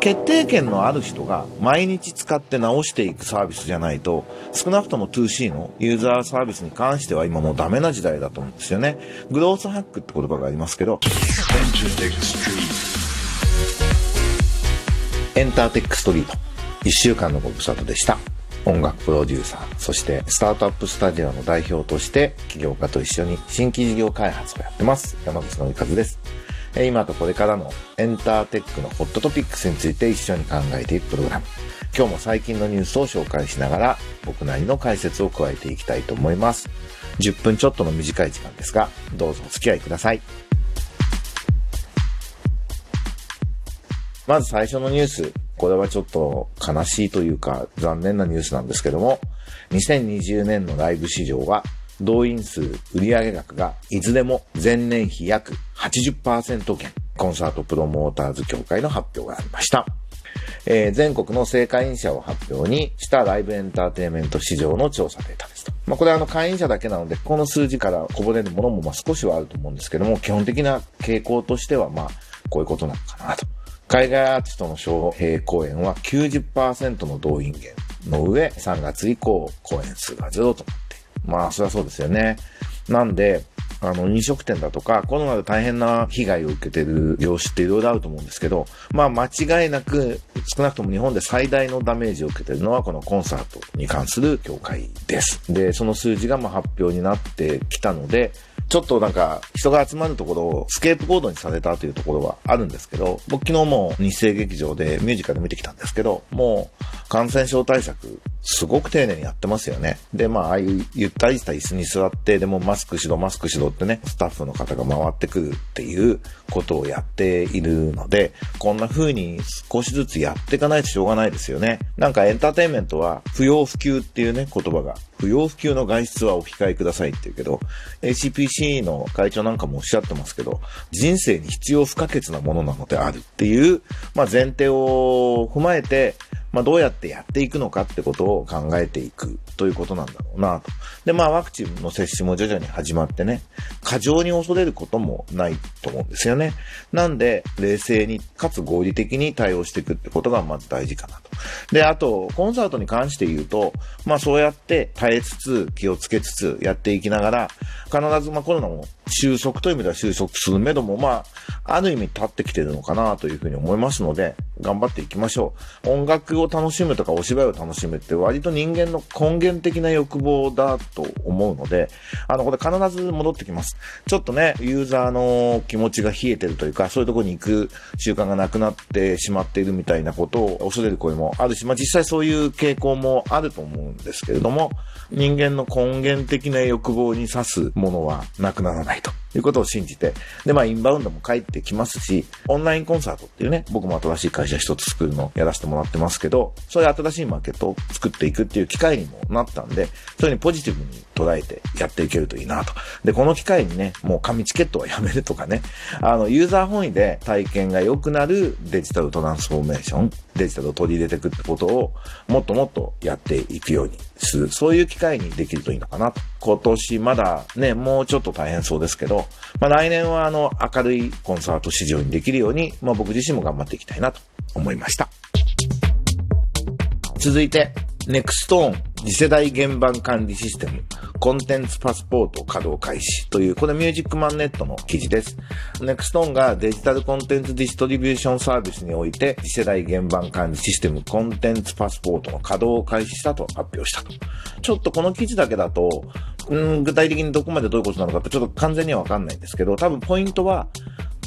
決定権のある人が毎日使って直していくサービスじゃないと、少なくとも 2C のユーザーサービスに関しては今もうダメな時代だと思うんですよね。グロースハックって言葉がありますけど、エンターテックストリート。1週間のご無沙汰でした。音楽プロデューサー、そしてスタートアップスタジオの代表として起業家と一緒に新規事業開発をやってます。山口のりかずです。今とこれからのエンターテックのホットトピックスについて一緒に考えていくプログラム。今日も最近のニュースを紹介しながら僕なりの解説を加えていきたいと思います。10分ちょっとの短い時間ですが、どうぞお付き合いください。まず最初のニュース。これはちょっと悲しいというか残念なニュースなんですけども、2020年のライブ市場は動員数、売上額がいずれも前年比約80%減、コンサートプロモーターズ協会の発表がありました。えー、全国の正会員者を発表にしたライブエンターテイメント市場の調査データですと。まあ、これはあの会員者だけなので、この数字からこぼれるものもまあ少しはあると思うんですけども、基本的な傾向としてはまあ、こういうことなのかなと。海外アーティストの招聘公演は90%の動員減の上、3月以降公演数がゼロと。まあ、そりゃそうですよね。なんで、あの、飲食店だとか、コロナで大変な被害を受けてる業種っていろいろあると思うんですけど、まあ間違いなく、少なくとも日本で最大のダメージを受けてるのはこのコンサートに関する協会です。で、その数字がまあ発表になってきたので、ちょっとなんか人が集まるところをスケープボードにされたというところはあるんですけど、僕昨日も日生劇場でミュージカル見てきたんですけど、もう感染症対策すごく丁寧にやってますよね。で、まあ、ああいうゆったりした椅子に座って、でもマスクしろ、マスクしろってね、スタッフの方が回ってくるっていうことをやっているので、こんな風に少しずつやっていかないとしょうがないですよね。なんかエンターテインメントは不要不急っていうね、言葉が不要不急の外出はお控えくださいって言うけど、ACPC の会長なんかもおっしゃってますけど、人生に必要不可欠なものなのであるっていう、まあ、前提を踏まえて、まあ、どうやってやっていくのかってことを考えていくということなんだろうなと。で、まあ、ワクチンの接種も徐々に始まってね、過剰に恐れることもないと思うんですよね。なんで、冷静に、かつ合理的に対応していくってことがまず大事かなと。で、あと、コンサートに関して言うと、まあ、そうやって耐えつつ、気をつけつつやっていきながら、必ず、まあ、コロナも収束という意味では収束する目処も、まあ、ある意味立ってきてるのかなというふうに思いますので、頑張っていきましょう。音楽を楽しむとかお芝居を楽しむって割と人間の根源的な欲望だと思うので、あの、これ必ず戻ってきます。ちょっとね、ユーザーの気持ちが冷えてるというか、そういうとこに行く習慣がなくなってしまっているみたいなことを恐れる声もあるし、まあ実際そういう傾向もあると思うんですけれども、人間の根源的な欲望に指すものはなくならないと。いうことを信じて、で、まあ、インバウンドも帰ってきますし、オンラインコンサートっていうね、僕も新しい会社一つ作るのやらせてもらってますけど、そういう新しいマーケットを作っていくっていう機会にもなったんで、そういうにポジティブに捉えてやっていけるといいなと。で、この機会にね、もう紙チケットはやめるとかね、あの、ユーザー本位で体験が良くなるデジタルトランスフォーメーション、デジタルを取り入れていくってことを、もっともっとやっていくようにする。そういう機会にできるといいのかな。今年まだね、もうちょっと大変そうですけど、まあ来年はあの明るいコンサート市場にできるように、まあ僕自身も頑張っていきたいなと思いました。続いて、ネクストーン次世代原盤管理システム、コンテンツパスポート稼働開始という、これミュージックマンネットの記事です。ネクストーンがデジタルコンテンツディストリビューションサービスにおいて、次世代原盤管理システム、コンテンツパスポートの稼働を開始したと発表したと。ちょっとこの記事だけだと、うん、具体的にどこまでどういうことなのかってちょっと完全にはわかんないんですけど、多分ポイントは、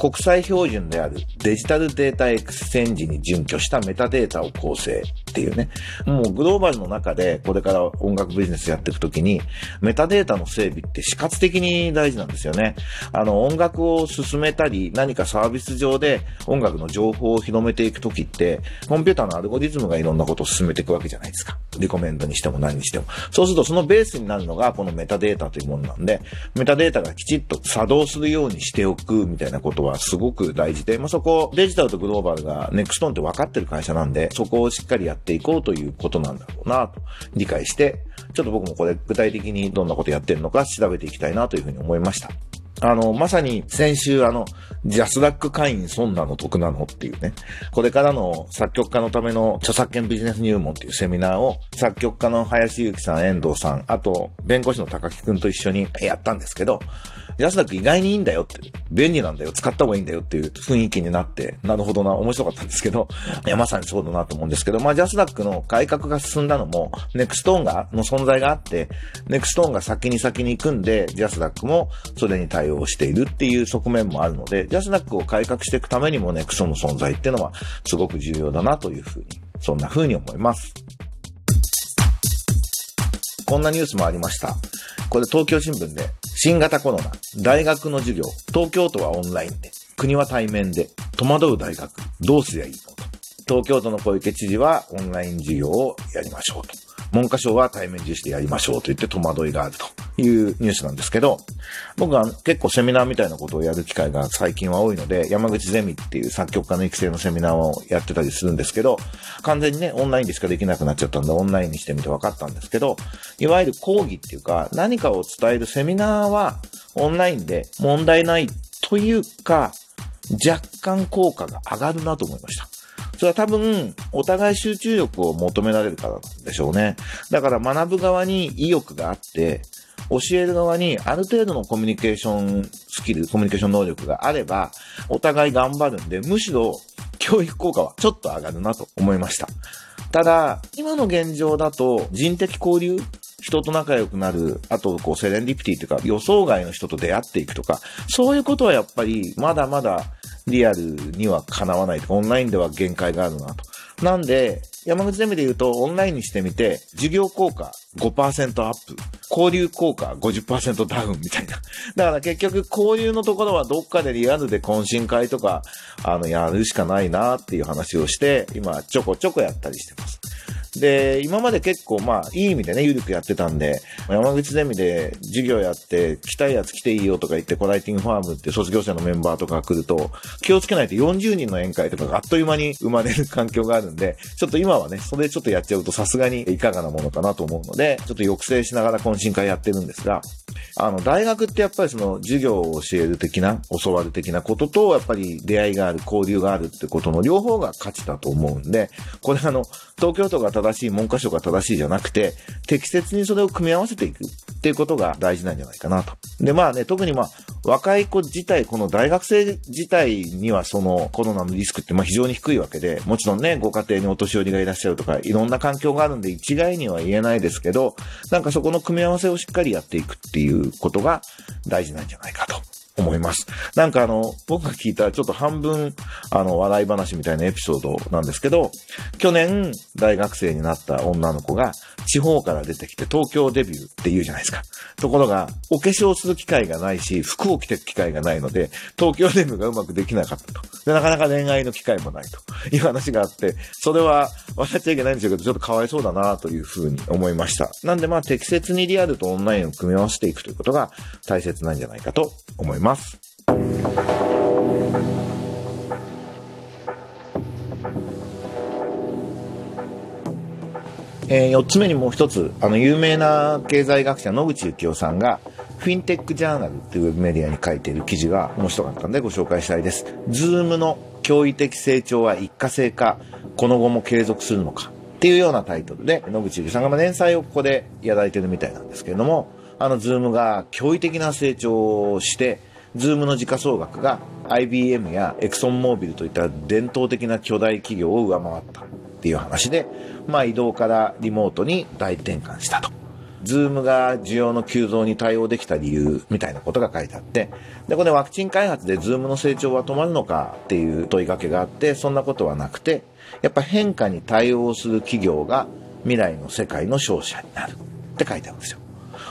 国際標準であるDigital Data Exchange に準拠したメタデータを構成っていうね。もうグローバルの中でこれから音楽ビジネスやっていくときに、メタデータの整備って死活的に大事なんですよね。あの、音楽を進めたり、何かサービス上で音楽の情報を広めていくときって、コンピューターのアルゴリズムがいろんなことを進めていくわけじゃないですか。リコメンドにしても何にしても。そうするとそのベースになるのがこのメタデータというものなんで、メタデータがきちっと作動するようにしておくみたいなことははすごく大事で、まあ、そこ、デジタルとグローバルがネクストンって分かってる会社なんで、そこをしっかりやっていこうということなんだろうなと理解して、ちょっと僕もこれ具体的にどんなことやってるのか調べていきたいなというふうに思いました。あの、まさに先週あの、ジャスダック会員損なの得なのっていうね、これからの作曲家のための著作権ビジネス入門っていうセミナーを作曲家の林幸さん、遠藤さん、あと弁護士の高木くんと一緒にやったんですけど、JASRAC 意外にいいんだよって、便利なんだよ、使った方がいいんだよっていう雰囲気になって、なるほどな、面白かったんですけど、いや、まさにそうだなと思うんですけど、まあ、 JASRAC の改革が進んだのも、ネクストーンが、の存在があって、ネクストーンが先に先に行くんで、 JASRAC もそれに対応しているっていう側面もあるので、 JASRAC を改革していくためにもネクストーンの存在っていうのはすごく重要だなというふうに、そんなふうに思います。こんなニュースもありました。これ東京新聞で新型コロナ、大学の授業、東京都はオンラインで、国は対面で、戸惑う大学、どうすりゃいいのと。東京都の小池知事はオンライン授業をやりましょうと。文科省は対面重視でやりましょうと言って戸惑いがあるというニュースなんですけど、僕は結構セミナーみたいなことをやる機会が最近は多いので、山口ゼミっていう作曲家の育成のセミナーをやってたりするんですけど、完全にね、オンラインでしかできなくなっちゃったんで、オンラインにしてみて分かったんですけど、いわゆる講義っていうか、何かを伝えるセミナーはオンラインで問題ないというか、若干効果が上がるなと思いました。それは多分、お互い集中力を求められるからでしょうね。だから学ぶ側に意欲があって、教える側にある程度のコミュニケーションスキル、コミュニケーション能力があれば、お互い頑張るんで、むしろ教育効果はちょっと上がるなと思いました。ただ、今の現状だと人的交流人と仲良くなる、あと、こう、セレンディピティというか、予想外の人と出会っていくとか、そういうことはやっぱり、まだまだリアルにはかなわないとオンラインでは限界があるなと。なんで、山口ゼミで言うと、オンラインにしてみて、授業効果5%アップ、交流効果50%ダウンみたいな。だから結局、交流のところはどっかでリアルで懇親会とか、あの、やるしかないなっていう話をして、今、ちょこちょこやったりしてます。で、今まで結構まあ、いい意味でね、ゆるくやってたんで、山口ゼミで授業やって、来たいやつ来ていいよとか言って、コライティングファームって卒業生のメンバーとか来ると、気をつけないと40人の宴会とかがあっという間に生まれる環境があるんで、ちょっと今はね、それちょっとやっちゃうとさすがにいかがなものかなと思うので、ちょっと抑制しながら懇親会やってるんですが、あの、大学ってやっぱりその授業を教える的な、教わる的なことと、やっぱり出会いがある、交流があるってことの両方が価値だと思うんで、これあの、東京都が正しい、文科省が正しいじゃなくて、適切にそれを組み合わせていくっていうことが大事なんじゃないかなと。で、まあね、特にまあ、若い子自体、この大学生自体にはそのコロナのリスクってまあ非常に低いわけで、もちろんね、ご家庭にお年寄りがいらっしゃるとか、いろんな環境があるんで一概には言えないですけど、なんかそこの組み合わせをしっかりやっていくっていうことが大事なんじゃないかと。思います。なんかあの、僕が聞いたちょっと半分、あの、笑い話みたいなエピソードなんですけど、去年大学生になった女の子が地方から出てきて東京デビューって言うじゃないですか。ところが、お化粧する機会がないし、服を着てく機会がないので、東京デビューがうまくできなかったと。で、なかなか恋愛の機会もないという話があって、それは笑っちゃいけないんですけど、ちょっとかわいそうだなというふうに思いました。なんでまあ適切にリアルとオンラインを組み合わせていくということが大切なんじゃないかと思います。えー、4つ目にもう一つ、あの、有名な経済学者野口悠紀雄さんが、フィンテックジャーナルっていうウェブメディアに書いている記事が面白かったんでご紹介したいです。ズームの驚異的成長は一過性か、この後も継続するのかっていうようなタイトルで、野口悠紀雄さんがま連載をここでやられてるみたいなんですけれども、あの、ズームが驚異的な成長をして、ズームの時価総額が IBM やエクソンモービルといった伝統的な巨大企業を上回ったっていう話で、まあ移動からリモートに大転換したと。ズームが需要の急増に対応できた理由みたいなことが書いてあって、で、これワクチン開発でズームの成長は止まるのかっていう問いかけがあって、そんなことはなくて、やっぱ変化に対応する企業が未来の世界の勝者になるって書いてあるんですよ。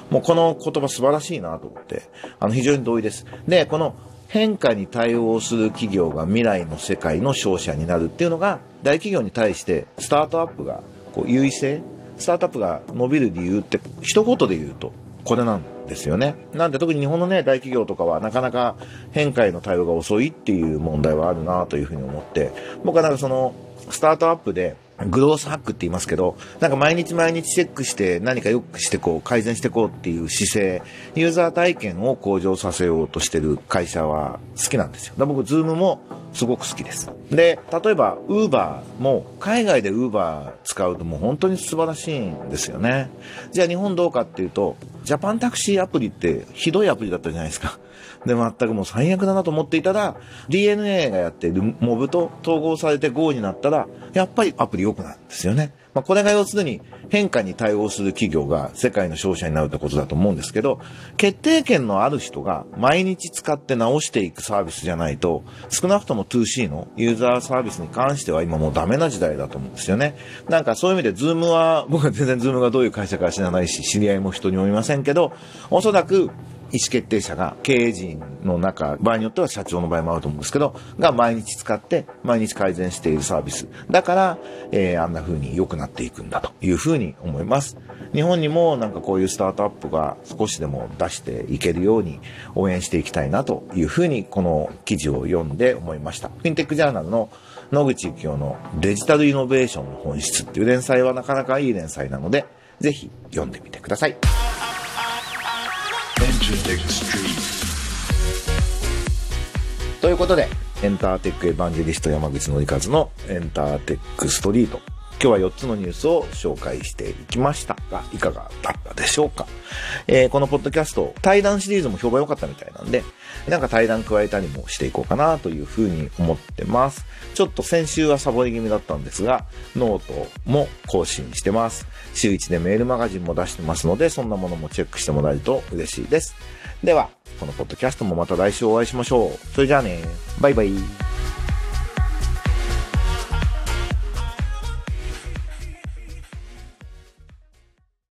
もうこの言葉素晴らしいなと思って、あの非常に同意です。で、この変化に対応する企業が未来の世界の勝者になるっていうのが、大企業に対してスタートアップがこう優位性、スタートアップが伸びる理由って一言で言うと、これなんですよね。なんで特に日本のね、大企業とかはなかなか変化への対応が遅いっていう問題はあるなというふうに思って、僕はなんかその、スタートアップでグロースハックって言いますけど、なんか毎日毎日チェックして何か良くしてこう改善していこうっていう姿勢、ユーザー体験を向上させようとしてる会社は好きなんですよ。だ僕、ズームもすごく好きです。で、例えば、ウーバーも海外でウーバー使うともう本当に素晴らしいんですよね。じゃあ日本どうかっていうと、ジャパンタクシーアプリってひどいアプリだったじゃないですか。で、全くもう最悪だなと思っていたら、DNA がやっているモブと統合されて Go になったら、やっぱりアプリ良くなるんですよね。まあ、これが要するに変化に対応する企業が世界の勝者になるってことだと思うんですけど、決定権のある人が毎日使って直していくサービスじゃないと、少なくとも 2C のユーザーサービスに関しては今もうダメな時代だと思うんですよね。なんかそういう意味でズームは、僕は全然ズームがどういう会社か知らないし、知り合いも人にもいませんけど、おそらく意思決定者が経営陣の中、場合によっては社長の場合もあると思うんですけど、が毎日使って毎日改善しているサービス。だから、えー、あんな風に良くなっていくんだという風に思います。日本にもなんかこういうスタートアップが少しでも出していけるように応援していきたいなという風にこの記事を読んで思いました。フィンテックジャーナルの野口幸雄のデジタルイノベーションの本質っていう連載はなかなかいい連載なので、ぜひ読んでみてください。ということで、エンターテックエヴァンジェリスト山口のりかずのエンターテックストリート。今日は4つのニュースを紹介していきましたが、いかがだったでしょうか？えー、このポッドキャスト、対談シリーズも評判良かったみたいなんで、なんか対談加えたりもしていこうかなというふうに思ってます。ちょっと先週はサボり気味だったんですが、ノートも更新してます。週1でメールマガジンも出してますので、そんなものもチェックしてもらえると嬉しいです。では、このポッドキャストもまた来週お会いしましょう。それじゃあね、バイバイ。